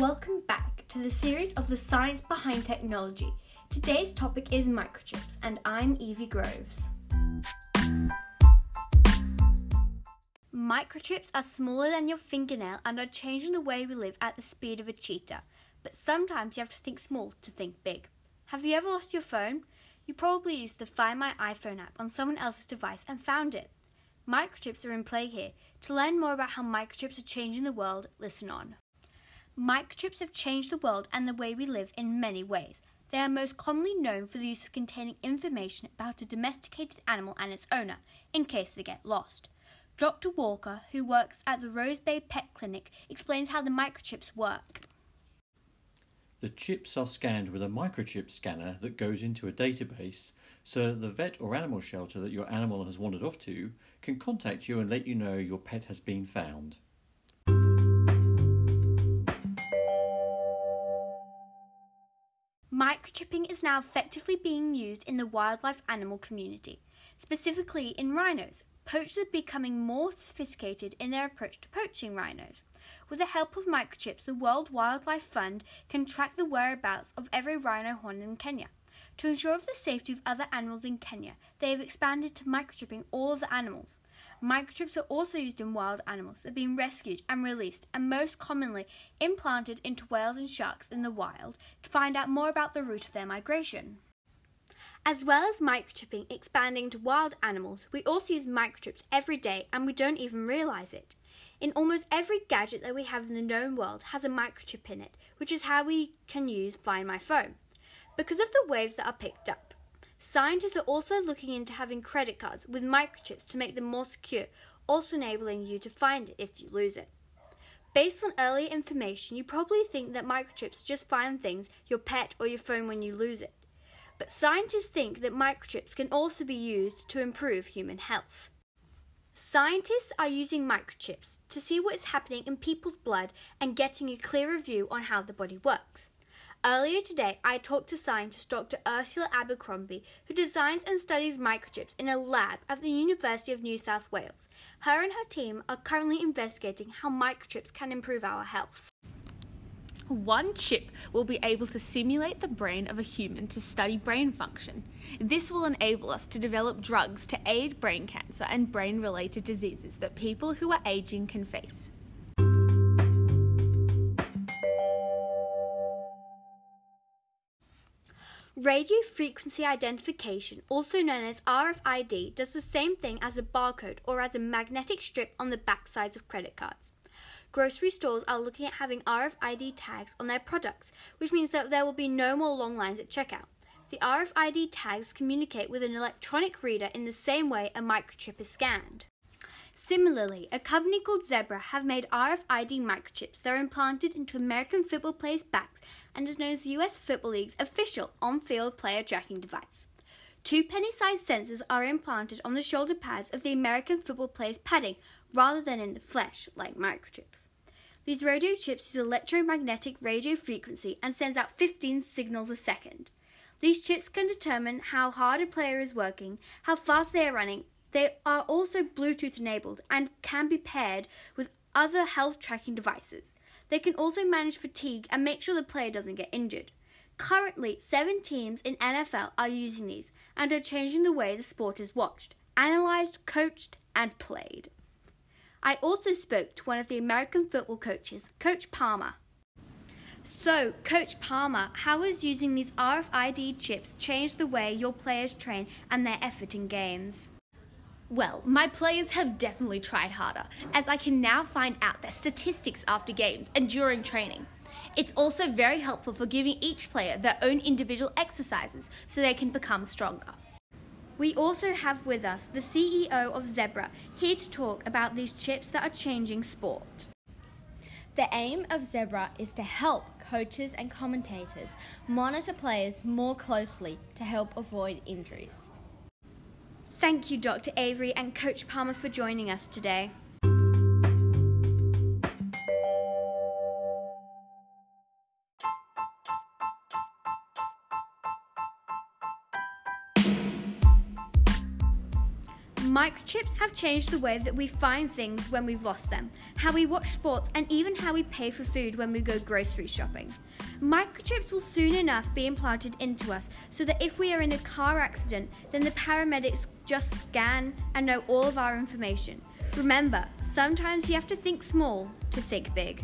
Welcome back to the series of the science behind technology. Today's topic is microchips, and I'm Evie Groves. Microchips are smaller than your fingernail and are changing the way we live at the speed of a cheetah. But sometimes you have to think small to think big. Have you ever lost your phone? You probably used the Find My iPhone app on someone else's device and found it. Microchips are in play here. To learn more about how microchips are changing the world, listen on. Microchips have changed the world and the way we live in many ways. They are most commonly known for the use of containing information about a domesticated animal and its owner, in case they get lost. Dr. Walker, who works at the Rose Bay Pet Clinic, explains how the microchips work. The chips are scanned with a microchip scanner that goes into a database so that the vet or animal shelter that your animal has wandered off to can contact you and let you know your pet has been found. Microchipping is now effectively being used in the wildlife animal community, specifically in rhinos. Poachers are becoming more sophisticated in their approach to poaching rhinos. With the help of microchips, the World Wildlife Fund can track the whereabouts of every rhino horn in Kenya. To ensure the safety of other animals in Kenya, they have expanded to microchipping all of the animals. Microchips are also used in wild animals that have been rescued and released, and most commonly implanted into whales and sharks in the wild to find out more about the route of their migration. As well as microchipping expanding to wild animals, we also use microchips every day and we don't even realize it. In almost every gadget that we have in the known world has a microchip in it, which is how we can use Find My Phone. Because of the waves that are picked up, scientists are also looking into having credit cards with microchips to make them more secure, also enabling you to find it if you lose it. Based on earlier information, you probably think that microchips just find things, your pet or your phone when you lose it. But scientists think that microchips can also be used to improve human health. Scientists are using microchips to see what is happening in people's blood and getting a clearer view on how the body works. Earlier today, I talked to scientist Dr. Ursula Abercrombie, who designs and studies microchips in a lab at the University of New South Wales. Her and her team are currently investigating how microchips can improve our health. One chip will be able to simulate the brain of a human to study brain function. This will enable us to develop drugs to aid brain cancer and brain related diseases that people who are aging can face. Radio frequency identification, also known as RFID, does the same thing as a barcode or as a magnetic strip on the backsides of credit cards. Grocery stores are looking at having RFID tags on their products, which means that there will be no more long lines at checkout. The RFID tags communicate with an electronic reader in the same way a microchip is scanned. Similarly, a company called Zebra have made RFID microchips that are implanted into American football players' backs and is known as the US Football League's official on field player tracking device. Two penny sized sensors are implanted on the shoulder pads of the American football player's padding rather than in the flesh, like microchips. These radio chips use electromagnetic radio frequency and sends out 15 signals a second. These chips can determine how hard a player is working, how fast they are running. They are also Bluetooth enabled and can be paired with other health tracking devices. They can also manage fatigue and make sure the player doesn't get injured. Currently, seven teams in NFL are using these and are changing the way the sport is watched, analysed, coached, and played. I also spoke to one of the American football coaches, Coach Palmer. So, Coach Palmer, how has using these RFID chips changed the way your players train and their effort in games? Well, my players have definitely tried harder, as I can now find out their statistics after games and during training. It's also very helpful for giving each player their own individual exercises so they can become stronger. We also have with us the CEO of Zebra here to talk about these chips that are changing sport. The aim of Zebra is to help coaches and commentators monitor players more closely to help avoid injuries. Thank you, Dr. Avery and Coach Palmer, for joining us today. Microchips have changed the way that we find things when we've lost them, how we watch sports, and even how we pay for food when we go grocery shopping. Microchips will soon enough be implanted into us so that if we are in a car accident, then the paramedics just scan and know all of our information. Remember, sometimes you have to think small to think big.